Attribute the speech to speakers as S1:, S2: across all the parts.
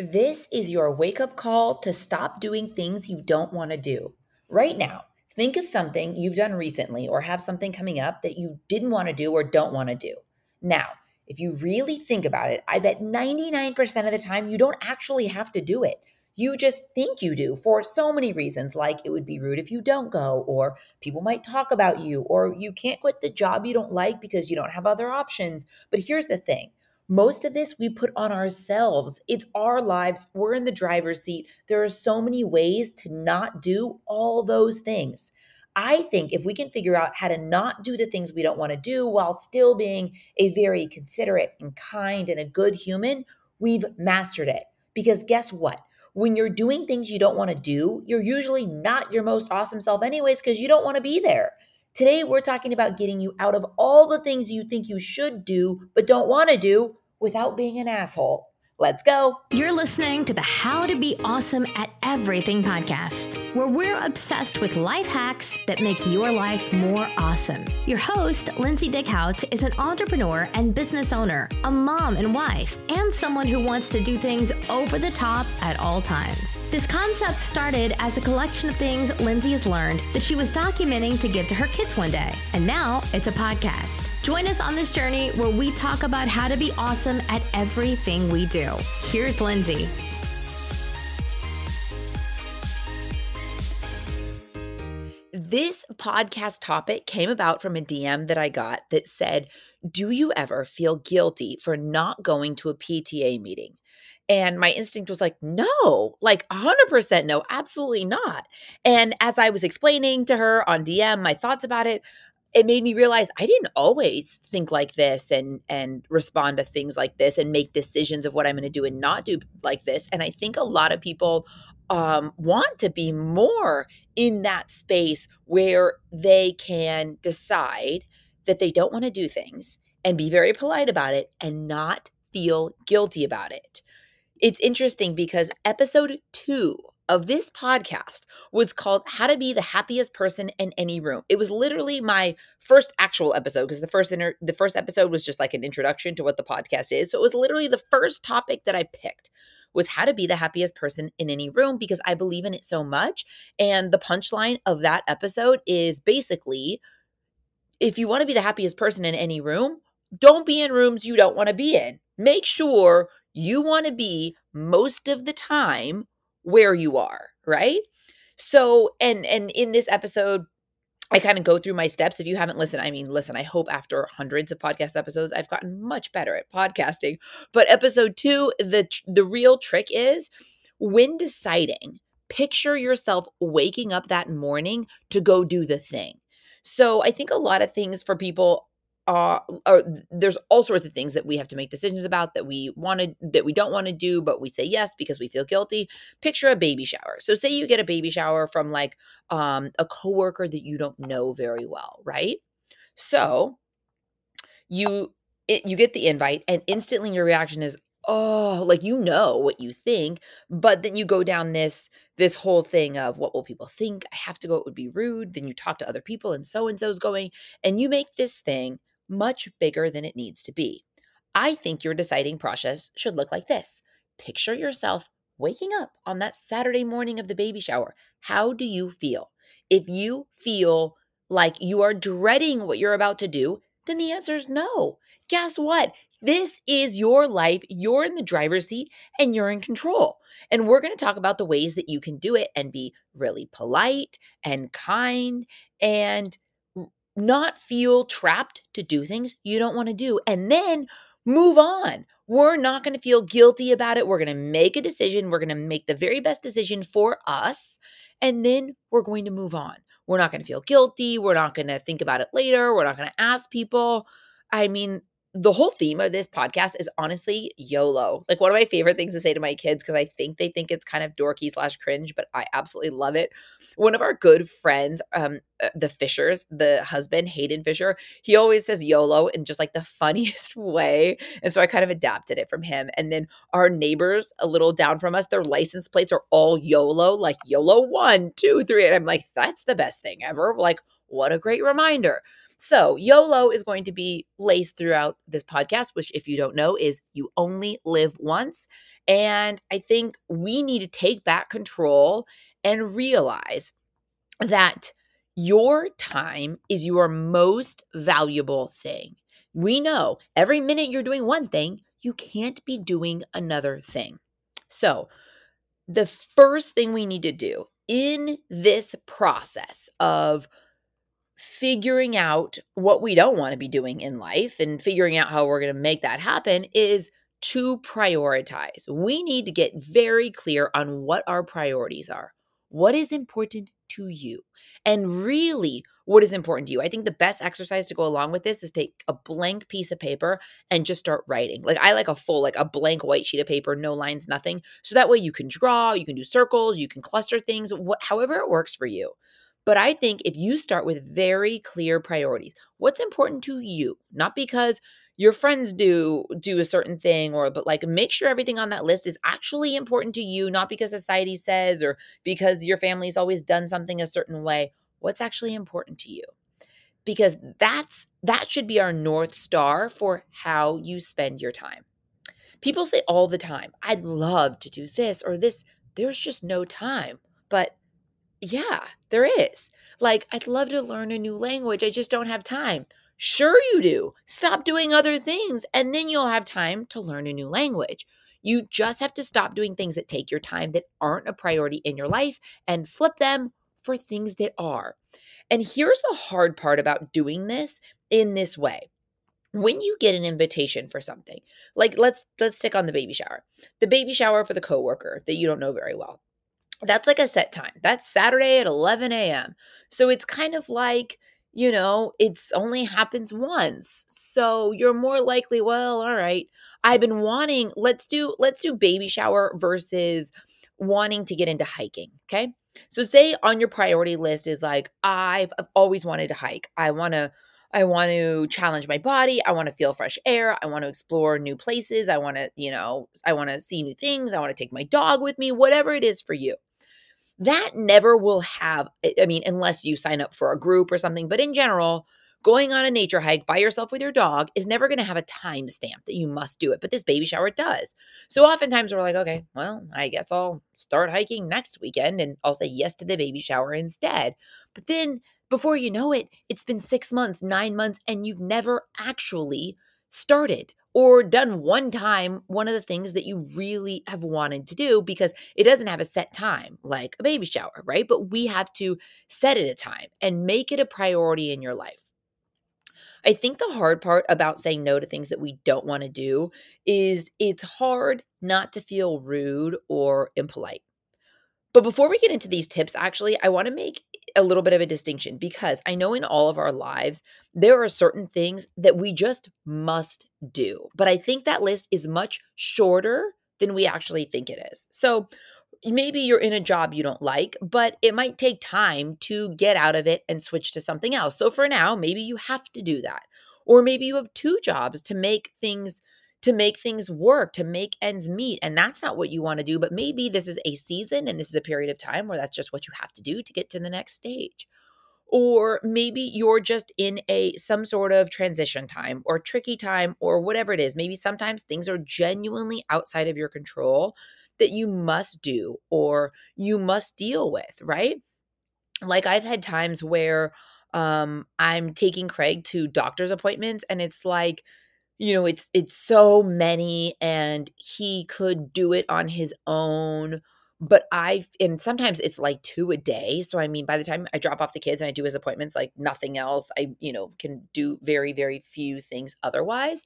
S1: This is your wake up call to stop doing things you don't want to do. Right now, think of something you've done recently or have something coming up that you didn't want to do or don't want to do. Now, if you really think about it, I bet 99% of the time you don't actually have to do it. You just think you do for so many reasons, like it would be rude if you don't go, or people might talk about you, or you can't quit the job you don't like because you don't have other options. But here's the thing most of this we put on ourselves. It's our lives. We're in the driver's seat. There are so many ways to not do all those things. I think if we can figure out how to not do the things we don't want to do while still being a very considerate and kind and a good human, we've mastered it. Because guess what? When you're doing things you don't want to do, you're usually not your most awesome self, anyways, because you don't want to be there. Today, we're talking about getting you out of all the things you think you should do but don't want to do without being an asshole. Let's go.
S2: You're listening to the How to Be Awesome at Everything podcast, where we're obsessed with life hacks that make your life more awesome. Your host, Lindsay Dickhut, is an entrepreneur and business owner, a mom and wife, and someone who wants to do things over the top at all times. This concept started as a collection of things Lindsay has learned that she was documenting to give to her kids one day, and now it's a podcast. Join us on this journey where we talk about how to be awesome at everything we do. Here's Lindsay.
S1: This podcast topic came about from a DM that I got that said, Do you ever feel guilty for not going to a PTA meeting? And my instinct was like, no, like 100% no, absolutely not. And as I was explaining to her on DM my thoughts about it, it made me realize I didn't always think like this and and respond to things like this and make decisions of what I'm going to do and not do like this. And I think a lot of people um, want to be more in that space where they can decide that they don't want to do things and be very polite about it and not feel guilty about it. It's interesting because episode two of this podcast was called How to Be the Happiest Person in Any Room. It was literally my first actual episode because the first inter- the first episode was just like an introduction to what the podcast is. So it was literally the first topic that I picked was how to be the happiest person in any room because I believe in it so much. And the punchline of that episode is basically if you want to be the happiest person in any room, don't be in rooms you don't want to be in. Make sure you want to be most of the time where you are, right? So, and and in this episode I kind of go through my steps. If you haven't listened, I mean, listen, I hope after hundreds of podcast episodes, I've gotten much better at podcasting. But episode two, the the real trick is when deciding, picture yourself waking up that morning to go do the thing. So I think a lot of things for people uh, or there's all sorts of things that we have to make decisions about that we wanted that we don't want to do but we say yes because we feel guilty. Picture a baby shower. So say you get a baby shower from like um, a coworker that you don't know very well right? So you it, you get the invite and instantly your reaction is oh like you know what you think but then you go down this this whole thing of what will people think? I have to go. It would be rude. Then you talk to other people and so and so's going and you make this thing much bigger than it needs to be. I think your deciding process should look like this Picture yourself waking up on that Saturday morning of the baby shower. How do you feel? If you feel like you are dreading what you're about to do, then the answer is no. Guess what? This is your life. You're in the driver's seat and you're in control. And we're going to talk about the ways that you can do it and be really polite and kind and not feel trapped to do things you don't want to do and then move on. We're not going to feel guilty about it. We're going to make a decision. We're going to make the very best decision for us. And then we're going to move on. We're not going to feel guilty. We're not going to think about it later. We're not going to ask people. I mean, the whole theme of this podcast is honestly YOLO. Like one of my favorite things to say to my kids because I think they think it's kind of dorky slash cringe, but I absolutely love it. One of our good friends, um, uh, the Fishers, the husband Hayden Fisher, he always says YOLO in just like the funniest way, and so I kind of adapted it from him. And then our neighbors, a little down from us, their license plates are all YOLO, like YOLO one, two, three, and I'm like, that's the best thing ever. Like, what a great reminder. So, YOLO is going to be laced throughout this podcast, which, if you don't know, is you only live once. And I think we need to take back control and realize that your time is your most valuable thing. We know every minute you're doing one thing, you can't be doing another thing. So, the first thing we need to do in this process of figuring out what we don't want to be doing in life and figuring out how we're going to make that happen is to prioritize. We need to get very clear on what our priorities are. What is important to you? And really, what is important to you? I think the best exercise to go along with this is take a blank piece of paper and just start writing. Like I like a full, like a blank white sheet of paper, no lines, nothing. So that way you can draw, you can do circles, you can cluster things, what, however it works for you. But I think if you start with very clear priorities, what's important to you, not because your friends do do a certain thing or but like make sure everything on that list is actually important to you not because society says or because your family's always done something a certain way. What's actually important to you? Because that's that should be our north star for how you spend your time. People say all the time i'd love to do this or this. There's just no time. But yeah there is like i'd love to learn a new language i just don't have time Sure, you do. Stop doing other things, and then you'll have time to learn a new language. You just have to stop doing things that take your time that aren't a priority in your life and flip them for things that are. And here's the hard part about doing this in this way. When you get an invitation for something, like let's let's stick on the baby shower. The baby shower for the coworker that you don't know very well. That's like a set time. That's Saturday at 11 a.m. So it's kind of like you know, it's only happens once. So you're more likely, well, all right, I've been wanting, let's do let's do baby shower versus wanting to get into hiking, okay? So say on your priority list is like I've, I've always wanted to hike. I want to I want to challenge my body. I want to feel fresh air. I want to explore new places. I want to, you know, I want to see new things. I want to take my dog with me, whatever it is for you that never will have, I mean, unless you sign up for a group or something, but in general, going on a nature hike by yourself with your dog is never going to have a time stamp that you must do it. But this baby shower does. So oftentimes we're like, okay, well, I guess I'll start hiking next weekend and I'll say yes to the baby shower instead. But then before you know it, it's been six months, nine months, and you've never actually started or done one time one of the things that you really have wanted to do because it doesn't have a set time like a baby shower, right? But we have to set it a time and make it a priority in your life. I think the hard part about saying no to things that we don't want to do is it's hard not to feel rude or impolite. But before we get into these tips, actually, I want to make a little bit of a distinction because I know in all of our lives, there are certain things that we just must do. But I think that list is much shorter than we actually think it is. So maybe you're in a job you don't like, but it might take time to get out of it and switch to something else. So for now, maybe you have to do that. Or maybe you have two jobs to make things to make things work, to make ends meet. And that's not what you want to do. But maybe this is a season and this is a period of time where that's just what you have to do to get to the next stage. Or maybe you're just in a some sort of transition time or tricky time or whatever it is. Maybe sometimes things are genuinely outside of your control that you must do or you must deal with, right? Like I've had times where um I'm taking Craig to doctor's appointments and it's like you know it's it's so many and he could do it on his own but i and sometimes it's like two a day so i mean by the time i drop off the kids and i do his appointments like nothing else i you know can do very very few things otherwise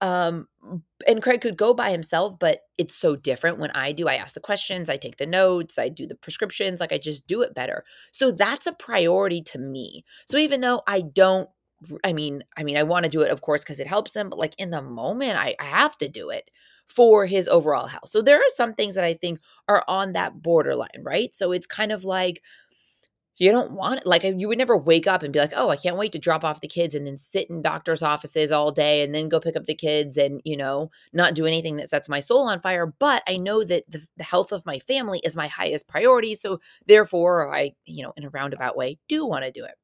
S1: um and craig could go by himself but it's so different when i do i ask the questions i take the notes i do the prescriptions like i just do it better so that's a priority to me so even though i don't I mean, I mean, I want to do it, of course, because it helps him, but like in the moment, I, I have to do it for his overall health. So there are some things that I think are on that borderline, right? So it's kind of like you don't want. Like you would never wake up and be like, oh, I can't wait to drop off the kids and then sit in doctor's offices all day and then go pick up the kids and, you know, not do anything that sets my soul on fire. But I know that the, the health of my family is my highest priority. So therefore, I, you know, in a roundabout way, do want to do it.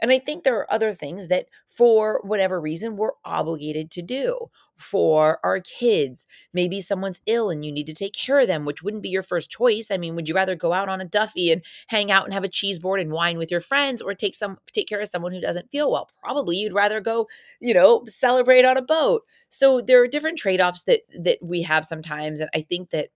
S1: And I think there are other things that, for whatever reason, we're obligated to do for our kids. Maybe someone's ill and you need to take care of them, which wouldn't be your first choice. I mean, would you rather go out on a Duffy and hang out and have a cheese board and wine with your friends or take some take care of someone who doesn't feel well? Probably you'd rather go, you know, celebrate on a boat. So there are different trade-offs that that we have sometimes and I think that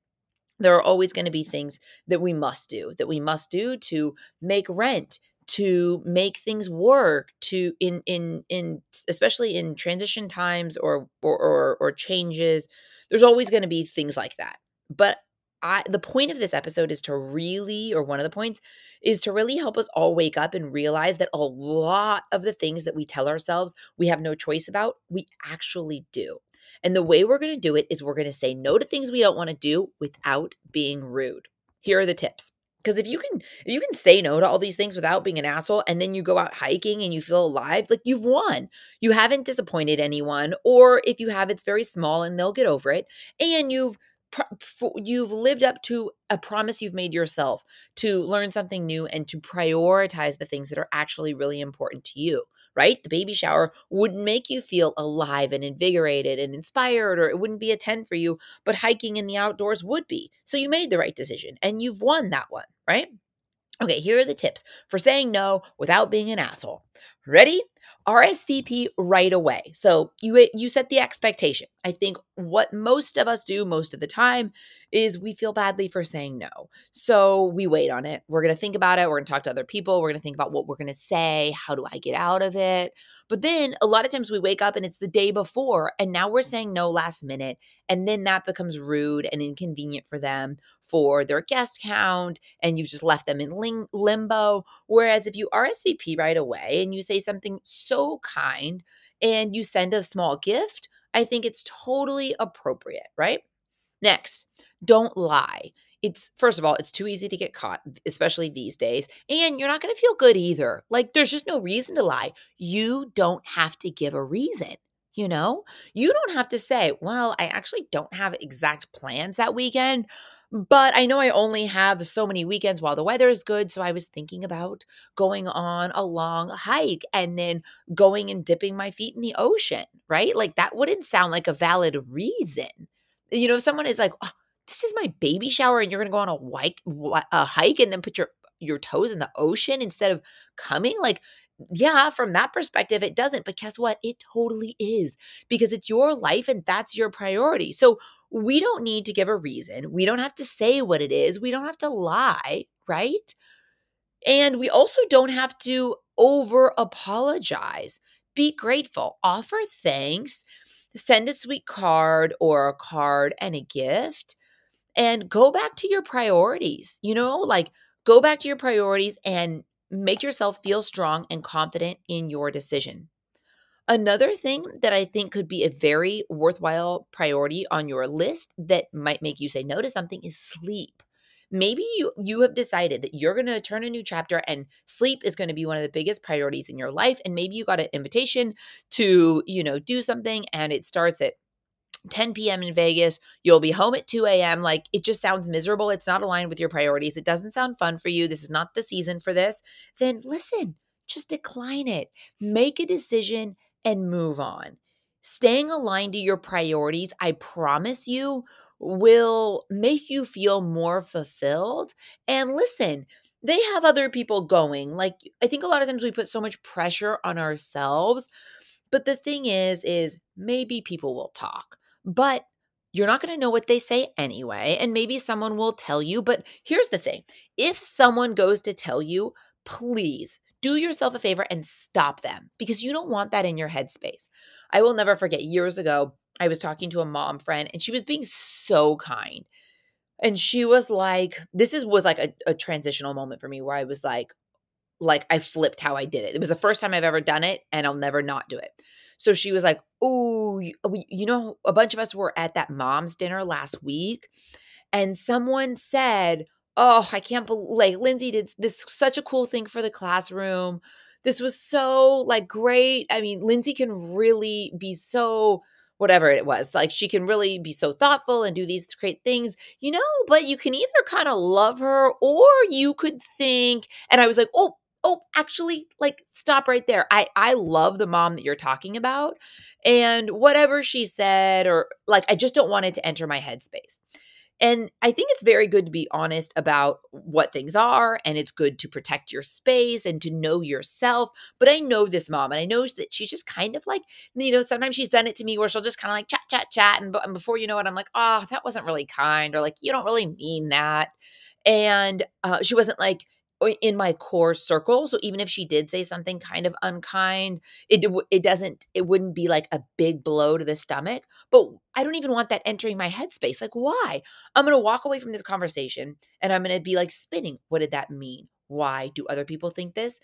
S1: there are always going to be things that we must do that we must do to make rent to make things work to in in in especially in transition times or or or, or changes there's always going to be things like that but I, the point of this episode is to really, or one of the points, is to really help us all wake up and realize that a lot of the things that we tell ourselves we have no choice about, we actually do. And the way we're going to do it is we're going to say no to things we don't want to do without being rude. Here are the tips. Because if you can if you can say no to all these things without being an asshole and then you go out hiking and you feel alive, like you've won. You haven't disappointed anyone or if you have it's very small and they'll get over it and you've you've lived up to a promise you've made yourself to learn something new and to prioritize the things that are actually really important to you right? The baby shower wouldn't make you feel alive and invigorated and inspired, or it wouldn't be a 10 for you, but hiking in the outdoors would be. So you made the right decision and you've won that one, right? Okay, here are the tips for saying no without being an asshole. Ready? RSVP right away. So you you set the expectation. I think what most of us do most of the time is we feel badly for saying no. So we wait on it. We're going to think about it. We're going to talk to other people. We're going to think about what we're going to say. How do I get out of it? But then a lot of times we wake up and it's the day before, and now we're saying no last minute. And then that becomes rude and inconvenient for them for their guest count, and you've just left them in ling- limbo. Whereas if you RSVP right away and you say something so kind and you send a small gift, I think it's totally appropriate, right? Next, don't lie it's first of all, it's too easy to get caught, especially these days. And you're not going to feel good either. Like there's just no reason to lie. You don't have to give a reason. You know, you don't have to say, well, I actually don't have exact plans that weekend, but I know I only have so many weekends while the weather is good. So I was thinking about going on a long hike and then going and dipping my feet in the ocean, right? Like that wouldn't sound like a valid reason. You know, if someone is like, oh, this is my baby shower and you're going to go on a hike, a hike and then put your your toes in the ocean instead of coming like yeah, from that perspective, it doesn't. But guess what? It totally is because it's your life and that's your priority. So we don't need to give a reason. We don't have to say what it is. We don't have to lie, right? And we also don't have to over apologize. Be grateful, offer thanks, send a sweet card or a card and a gift and go back to your priorities. You know, like go back to your priorities and make yourself feel strong and confident in your decision. Another thing that I think could be a very worthwhile priority on your list that might make you say no to something is sleep. Maybe you you have decided that you're going to turn a new chapter and sleep is going to be one of the biggest priorities in your life and maybe you got an invitation to, you know, do something and it starts at 10 p.m. in Vegas. You'll be home at 2 a.m. Like it just sounds miserable. It's not aligned with your priorities. It doesn't sound fun for you. This is not the season for this. Then listen, just decline it. Make a decision and move on. Staying aligned to your priorities, I promise you, will make you feel more fulfilled. And listen, they have other people going. Like, I think a lot of times we put so much pressure on ourselves. But the thing is, is maybe people will talk. But you're not going to know what they say anyway. And maybe someone will tell you. But here's the thing if someone goes to tell you, please do yourself a favor and stop them because you don't want that in your headspace. I will never forget years ago, I was talking to a mom friend and she was being so kind. And she was like, this is was like a, a transitional moment for me where I was like, like I flipped how I did it. It was the first time I've ever done it and I'll never not do it. So she was like, "Oh, you know, a bunch of us were at that mom's dinner last week, and someone said." Oh, I can't believe like Lindsay did this such a cool thing for the classroom. This was so like great. I mean, Lindsay can really be so whatever it was. Like she can really be so thoughtful and do these great things, you know, but you can either kind of love her or you could think, and I was like, oh, oh, actually, like stop right there. I I love the mom that you're talking about and whatever she said or like I just don't want it to enter my headspace. And I think it's very good to be honest about what things are, and it's good to protect your space and to know yourself. But I know this mom, and I know that she's just kind of like, you know, sometimes she's done it to me where she'll just kind of like chat, chat, chat. And, and before you know it, I'm like, oh, that wasn't really kind, or like, you don't really mean that. And uh, she wasn't like, in my core circle so even if she did say something kind of unkind it it doesn't it wouldn't be like a big blow to the stomach but i don't even want that entering my headspace like why? I'm going to walk away from this conversation and i'm going to be like spinning. What did that mean? Why do other people think this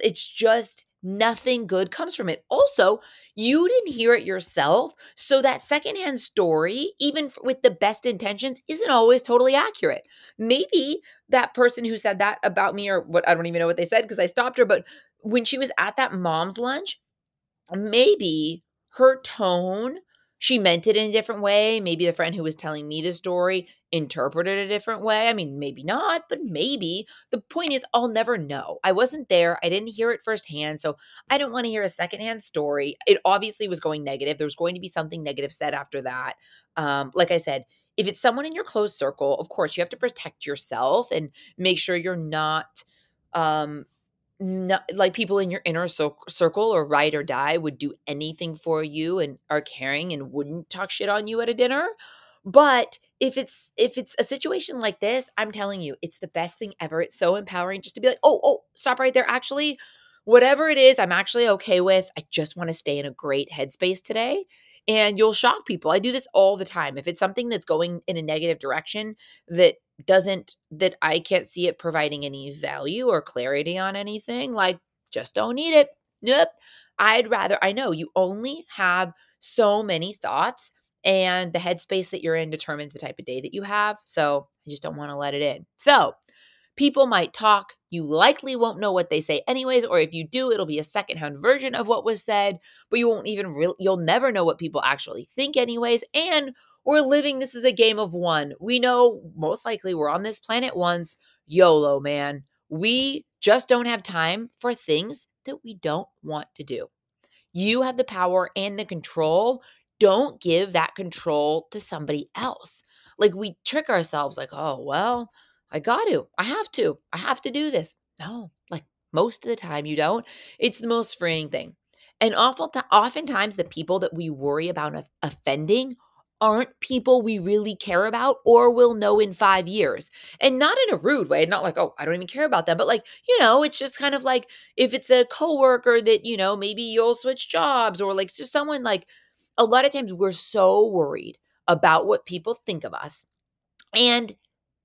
S1: it's just nothing good comes from it. Also, you didn't hear it yourself. So that secondhand story, even with the best intentions, isn't always totally accurate. Maybe that person who said that about me, or what I don't even know what they said because I stopped her, but when she was at that mom's lunch, maybe her tone she meant it in a different way. Maybe the friend who was telling me the story interpreted a different way. I mean, maybe not, but maybe. The point is, I'll never know. I wasn't there. I didn't hear it firsthand. So I don't want to hear a secondhand story. It obviously was going negative. There was going to be something negative said after that. Um, like I said, if it's someone in your close circle, of course, you have to protect yourself and make sure you're not um, not, like people in your inner circle or ride or die would do anything for you and are caring and wouldn't talk shit on you at a dinner. But if it's if it's a situation like this i'm telling you it's the best thing ever. It's so empowering just to be like oh oh stop right there. Actually whatever it is i'm actually okay with. I just want to stay in a great headspace today. And you'll shock people. I do this all the time. If it's something that's going in a negative direction that doesn't that I can't see it providing any value or clarity on anything, like just don't need it. Nope. I'd rather I know you only have so many thoughts and the headspace that you're in determines the type of day that you have. So I just don't want to let it in. So people might talk. You likely won't know what they say anyways, or if you do, it'll be a secondhand version of what was said, but you won't even real you'll never know what people actually think anyways. And we're living this is a game of one. We know most likely we're on this planet once. YOLO, man. We just don't have time for things that we don't want to do. You have the power and the control. Don't give that control to somebody else. Like we trick ourselves, like, oh, well, I got to, I have to, I have to do this. No, like most of the time you don't. It's the most freeing thing. And awful t- oftentimes the people that we worry about offending aren't people we really care about or will know in five years. And not in a rude way, not like, oh, I don't even care about them, but like, you know, it's just kind of like if it's a coworker that, you know, maybe you'll switch jobs or like just someone like a lot of times we're so worried about what people think of us. And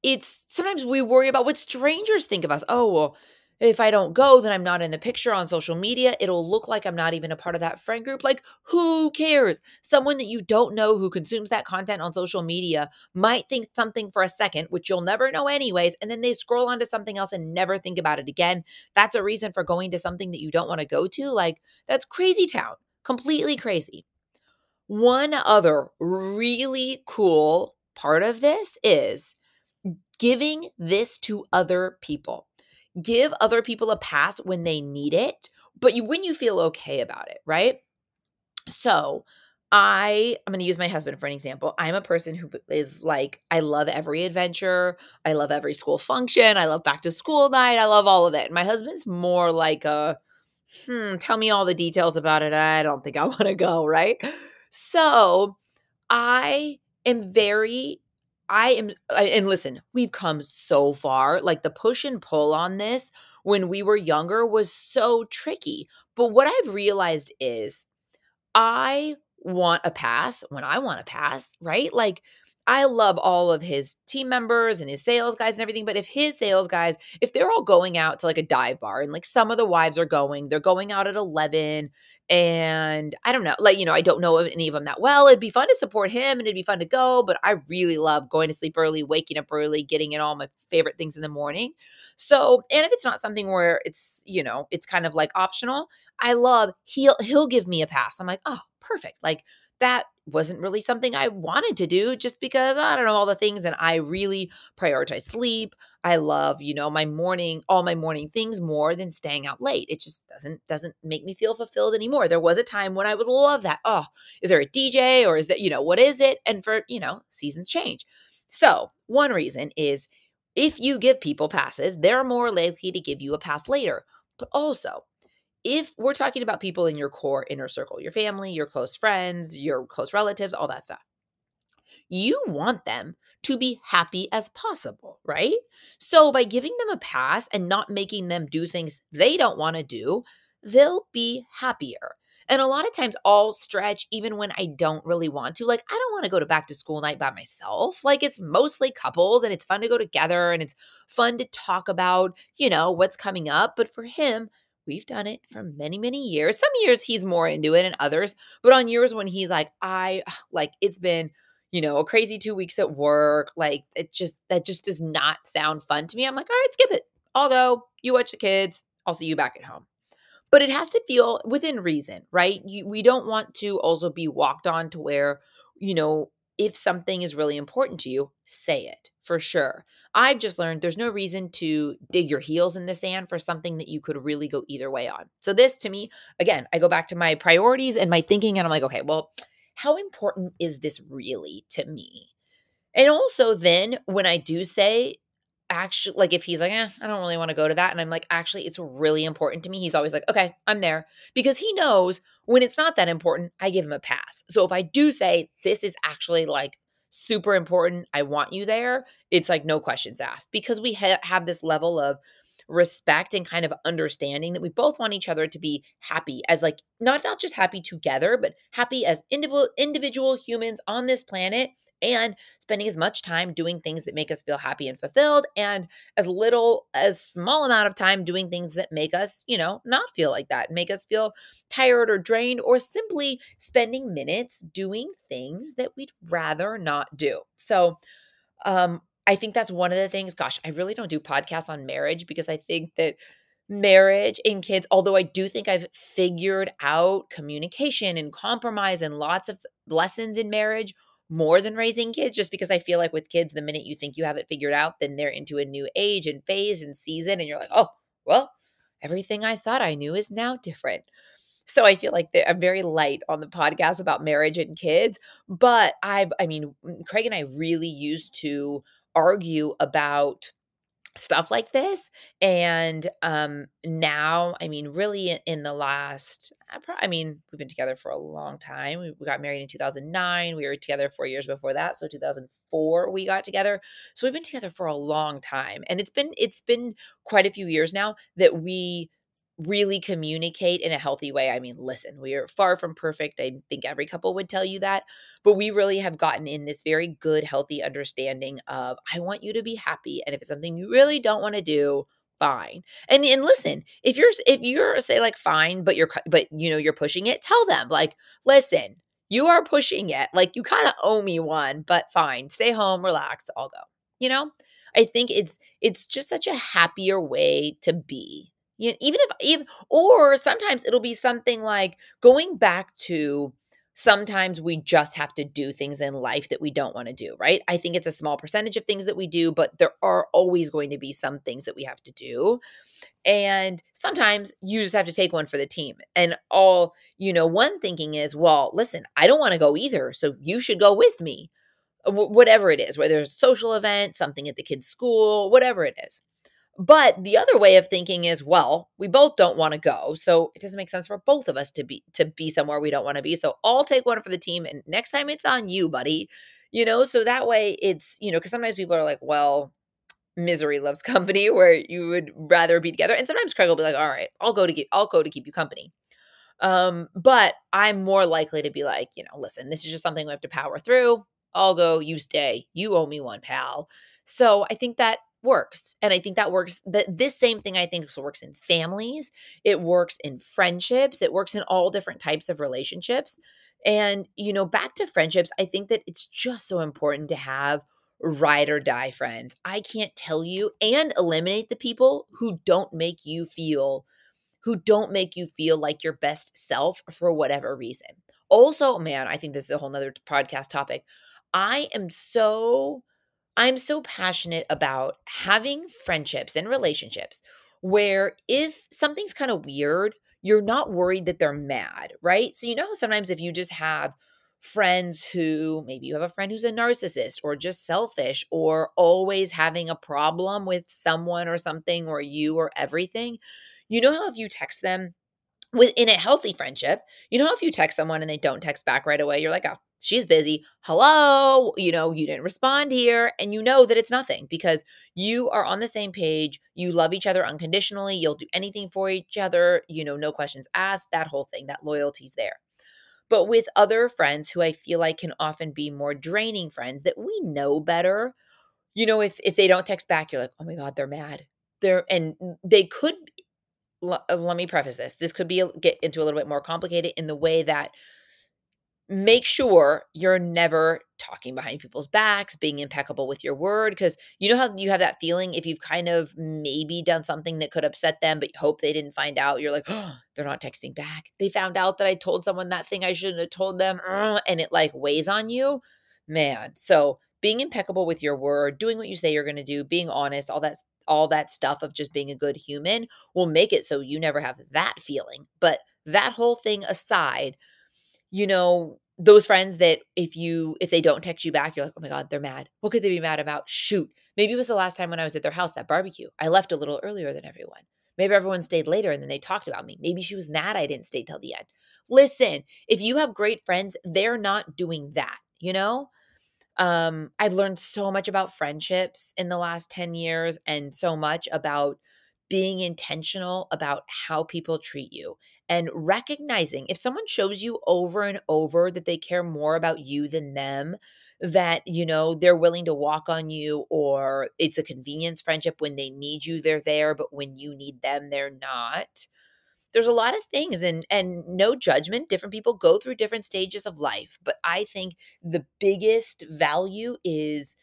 S1: it's sometimes we worry about what strangers think of us. Oh, well, if I don't go, then I'm not in the picture on social media. It'll look like I'm not even a part of that friend group. Like, who cares? Someone that you don't know who consumes that content on social media might think something for a second, which you'll never know anyways. And then they scroll onto something else and never think about it again. That's a reason for going to something that you don't want to go to. Like, that's crazy town, completely crazy. One other really cool part of this is giving this to other people give other people a pass when they need it, but you when you feel okay about it, right? So, I I'm going to use my husband for an example. I'm a person who is like I love every adventure. I love every school function. I love back to school night. I love all of it. My husband's more like a hmm, tell me all the details about it. I don't think I want to go, right? So, I am very I am, and listen, we've come so far. Like the push and pull on this when we were younger was so tricky. But what I've realized is I want a pass when I want a pass, right? Like I love all of his team members and his sales guys and everything. But if his sales guys, if they're all going out to like a dive bar and like some of the wives are going, they're going out at 11 and I don't know, like, you know, I don't know any of them that well. It'd be fun to support him and it'd be fun to go, but I really love going to sleep early, waking up early, getting in all my favorite things in the morning. So, and if it's not something where it's, you know, it's kind of like optional, I love he'll he'll give me a pass. I'm like, "Oh, perfect." Like that wasn't really something I wanted to do just because I don't know all the things and I really prioritize sleep. I love, you know, my morning all my morning things more than staying out late. It just doesn't doesn't make me feel fulfilled anymore. There was a time when I would love that. Oh, is there a DJ or is that, you know, what is it? And for, you know, seasons change. So, one reason is if you give people passes, they're more likely to give you a pass later. But also, if we're talking about people in your core inner circle, your family, your close friends, your close relatives, all that stuff, you want them to be happy as possible, right? So by giving them a pass and not making them do things they don't want to do, they'll be happier. And a lot of times I'll stretch even when I don't really want to. Like, I don't want to go to back to school night by myself. Like, it's mostly couples and it's fun to go together and it's fun to talk about, you know, what's coming up. But for him, we've done it for many, many years. Some years he's more into it and others, but on years when he's like, I like, it's been, you know, a crazy two weeks at work. Like, it just, that just does not sound fun to me. I'm like, all right, skip it. I'll go. You watch the kids. I'll see you back at home but it has to feel within reason, right? You, we don't want to also be walked on to where, you know, if something is really important to you, say it for sure. I've just learned there's no reason to dig your heels in the sand for something that you could really go either way on. So, this to me, again, I go back to my priorities and my thinking, and I'm like, okay, well, how important is this really to me? And also, then when I do say actually like if he's like, eh, I don't really want to go to that. And I'm like, actually, it's really important to me. He's always like, okay, I'm there. Because he knows when it's not that important, I give him a pass. So if I do say this is actually like super important, I want you there, it's like no questions asked because we ha- have this level of respect and kind of understanding that we both want each other to be happy as like not not just happy together but happy as individual individual humans on this planet and spending as much time doing things that make us feel happy and fulfilled and as little as small amount of time doing things that make us you know not feel like that make us feel tired or drained or simply spending minutes doing things that we'd rather not do. So um I think that's one of the things. Gosh, I really don't do podcasts on marriage because I think that marriage and kids, although I do think I've figured out communication and compromise and lots of lessons in marriage more than raising kids, just because I feel like with kids, the minute you think you have it figured out, then they're into a new age and phase and season. And you're like, oh, well, everything I thought I knew is now different. So I feel like I'm very light on the podcast about marriage and kids, but I've, I mean, Craig and I really used to argue about stuff like this and um now i mean really in the last i mean we've been together for a long time. We got married in 2009 we were together four years before that so 2004 we got together. So we've been together for a long time and it's been it's been quite a few years now that we really communicate in a healthy way. I mean, listen, we are far from perfect. I think every couple would tell you that, but we really have gotten in this very good, healthy understanding of I want you to be happy. And if it's something you really don't want to do, fine. And and listen, if you're if you're say like fine, but you're but you know you're pushing it, tell them like, listen, you are pushing it. Like you kind of owe me one, but fine. Stay home, relax, I'll go. You know? I think it's it's just such a happier way to be you know, even if even or sometimes it'll be something like going back to sometimes we just have to do things in life that we don't want to do, right? I think it's a small percentage of things that we do, but there are always going to be some things that we have to do. And sometimes you just have to take one for the team. And all, you know, one thinking is, well, listen, I don't want to go either. So you should go with me. W- whatever it is, whether it's a social event, something at the kids' school, whatever it is. But the other way of thinking is, well, we both don't want to go, so it doesn't make sense for both of us to be to be somewhere we don't want to be. So I'll take one for the team, and next time it's on you, buddy. You know, so that way it's you know because sometimes people are like, well, misery loves company, where you would rather be together, and sometimes Craig will be like, all right, I'll go to keep I'll go to keep you company. Um, but I'm more likely to be like, you know, listen, this is just something we have to power through. I'll go, you stay. You owe me one, pal. So I think that works and i think that works that this same thing i think works in families it works in friendships it works in all different types of relationships and you know back to friendships i think that it's just so important to have ride or die friends i can't tell you and eliminate the people who don't make you feel who don't make you feel like your best self for whatever reason Also, man, I think this is a whole nother podcast topic. I am so I'm so passionate about having friendships and relationships where if something's kind of weird, you're not worried that they're mad, right? So, you know, sometimes if you just have friends who maybe you have a friend who's a narcissist or just selfish or always having a problem with someone or something or you or everything, you know how if you text them within a healthy friendship, you know, if you text someone and they don't text back right away, you're like, oh, she's busy. Hello, you know, you didn't respond here. And you know that it's nothing because you are on the same page. You love each other unconditionally. You'll do anything for each other, you know, no questions asked, that whole thing, that loyalty's there. But with other friends who I feel like can often be more draining friends that we know better, you know, if if they don't text back, you're like, oh my God, they're mad. They're and they could uh, let me preface this. This could be get into a little bit more complicated in the way that make sure you're never talking behind people's backs, being impeccable with your word. Because you know how you have that feeling if you've kind of maybe done something that could upset them, but hope they didn't find out. You're like, oh, they're not texting back. They found out that I told someone that thing I shouldn't have told them. And it like weighs on you. Man. So being impeccable with your word, doing what you say you're going to do, being honest, all that all that stuff of just being a good human will make it so you never have that feeling. But that whole thing aside, you know, those friends that if you if they don't text you back, you're like, oh my God, they're mad. What could they be mad about? Shoot. Maybe it was the last time when I was at their house, that barbecue. I left a little earlier than everyone. Maybe everyone stayed later and then they talked about me. Maybe she was mad I didn't stay till the end. Listen, if you have great friends, they're not doing that, you know? Um, I've learned so much about friendships in the last 10 years and so much about being intentional about how people treat you and recognizing if someone shows you over and over that they care more about you than them that you know they're willing to walk on you or it's a convenience friendship when they need you they're there but when you need them they're not there's a lot of things and and no judgment different people go through different stages of life but i think the biggest value is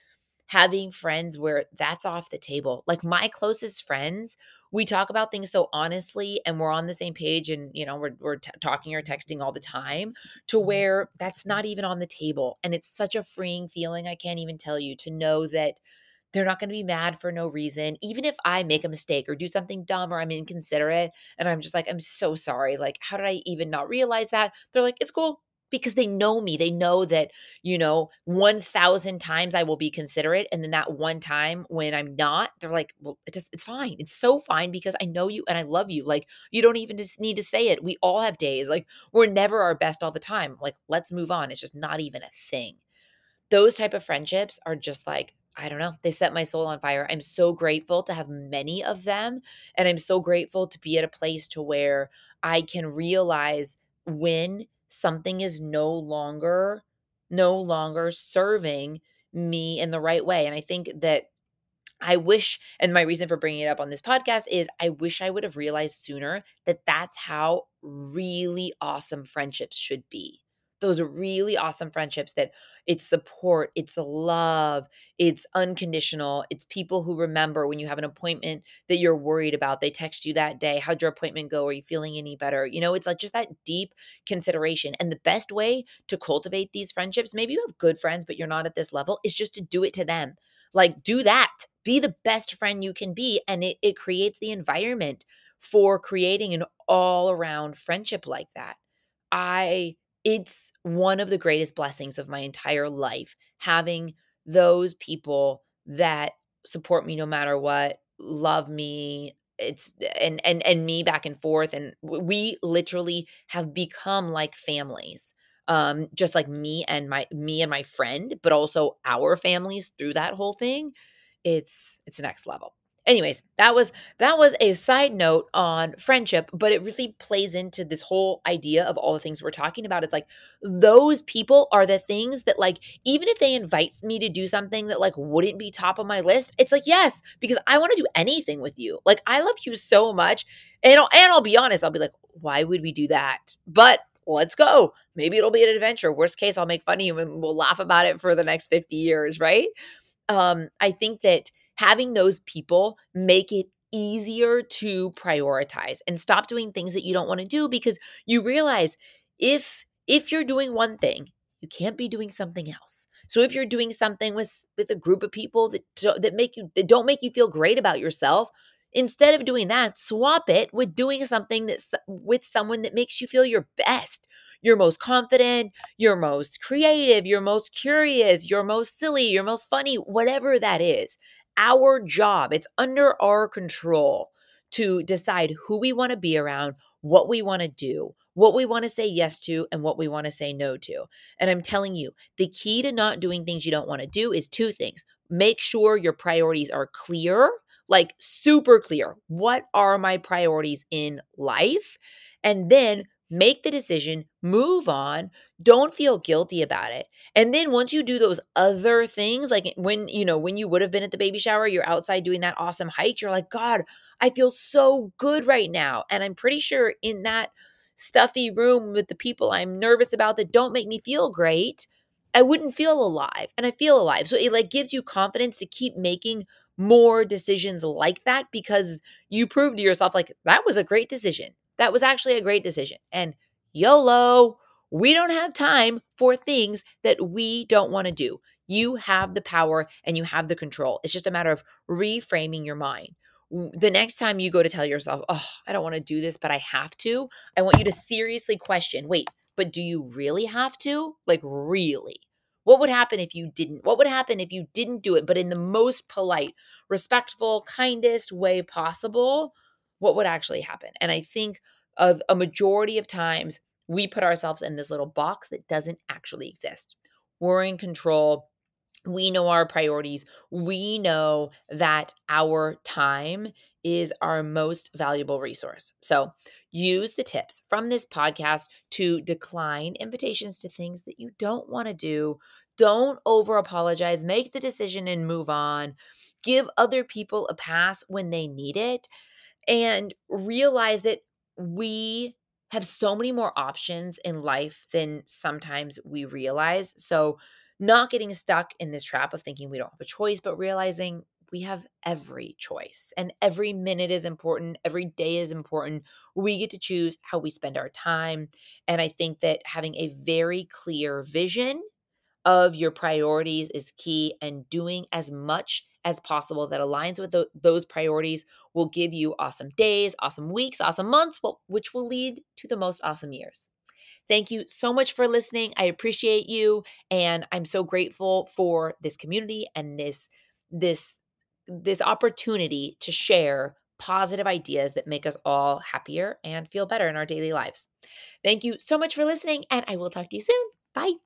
S1: having friends where that's off the table like my closest friends we talk about things so honestly and we're on the same page and you know we're, we're t- talking or texting all the time to mm-hmm. where that's not even on the table and it's such a freeing feeling i can't even tell you to know that they're not going to be mad for no reason even if i make a mistake or do something dumb or i'm inconsiderate and i'm just like i'm so sorry like how did i even not realize that they're like it's cool because they know me. They know that, you know, 1000 times I will be considerate. And then that one time when I'm not, they're like, well, it just, it's fine. It's so fine because I know you and I love you. Like, you don't even just need to say it. We all have days. Like, we're never our best all the time. Like, let's move on. It's just not even a thing. Those type of friendships are just like, I don't know. They set my soul on fire. I'm so grateful to have many of them. And I'm so grateful to be at a place to where I can realize when something is no longer no longer serving me in the right way and i think that I wish, and my reason for bringing it up on this podcast is I wish I would have realized sooner that that's how really awesome friendships should be those are really awesome friendships that it's support, it's love, it's unconditional. It's people who remember when you have an appointment that you're worried about. They text you that day, how'd your appointment go? Are you feeling any better? You know, it's like just that deep consideration. And the best way to cultivate these friendships, maybe you have good friends, but you're not at this level, is just to do it to them. Like, do that. Be the best friend you can be. And it, it creates the environment for creating an all around friendship like that. I it's one of the greatest blessings of my entire life having those people that support me no matter what love me it's and and and me back and forth and we literally have become like families um just like me and my me and my friend but also our families through that whole thing it's it's next level anyways that was that was a side note on friendship but it really plays into this whole idea of all the things we're talking about. It's like those people are the things that like even if they invite me to do something that like wouldn't be top of my list it's like yes because i want to do anything with you. Like i love you so much and I'll, and I'll be honest i'll be like why would we do that? But let's go. Maybe it'll be an adventure. Worst case i'll make fun of you and we'll laugh about it for the next 50 years right? Um i think that having those people make it easier to prioritize and stop doing things that you don't want to do because you realize if if you're doing one thing, you can't be doing something else. So if you're doing something with with a group of people that that make you that don't make you feel great about yourself, instead of doing that, swap it with doing something that's with someone that makes you feel your best. You're most confident, you're most creative, you're most curious, you're most silly, you're most funny, whatever that is. Our job, it's under our control to decide who we want to be around, what we want to do, what we want to say yes to, and what we want to say no to. And I'm telling you, the key to not doing things you don't want to do is two things. Make sure your priorities are clear, like super clear. What are my priorities in life? And then make the decision, move on, don't feel guilty about it. And then once you do those other things, like when, you know, when you would have been at the baby shower, you're outside doing that awesome hike, you're like, God, I feel so good right now. And I'm pretty sure in that stuffy room with the people I'm nervous about that don't make me feel great, I wouldn't feel alive. And I feel alive. So it like gives you confidence to keep making more decisions like that because you prove to yourself like that was a great decision. That was actually a great decision. And YOLO, we don't have time for things that we don't want to do. You have the power and you have the control. It's just a matter of reframing your mind. The next time you go to tell yourself, oh, I don't want to do this, but I have to, I want you to seriously question wait, but do you really have to? Like, really? What would happen if you didn't? What would happen if you didn't do it, but in the most polite, respectful, kindest way possible? What would actually happen? And I think of a majority of times we put ourselves in this little box that doesn't actually exist. We're in control. We know our priorities. We know that our time is our most valuable resource. So use the tips from this podcast to decline invitations to things that you don't want to do. Don't over apologize. Make the decision and move on. Give other people a pass when they need it. And realize that we have so many more options in life than sometimes we realize. So, not getting stuck in this trap of thinking we don't have a choice, but realizing we have every choice and every minute is important. Every day is important. We get to choose how we spend our time. And I think that having a very clear vision of your priorities is key and doing as much as possible that aligns with those priorities will give you awesome days, awesome weeks, awesome months, which will lead to the most awesome years. Thank you so much for listening. I appreciate you and I'm so grateful for this community and this this this opportunity to share positive ideas that make us all happier and feel better in our daily lives. Thank you so much for listening and I will talk to you soon. Bye.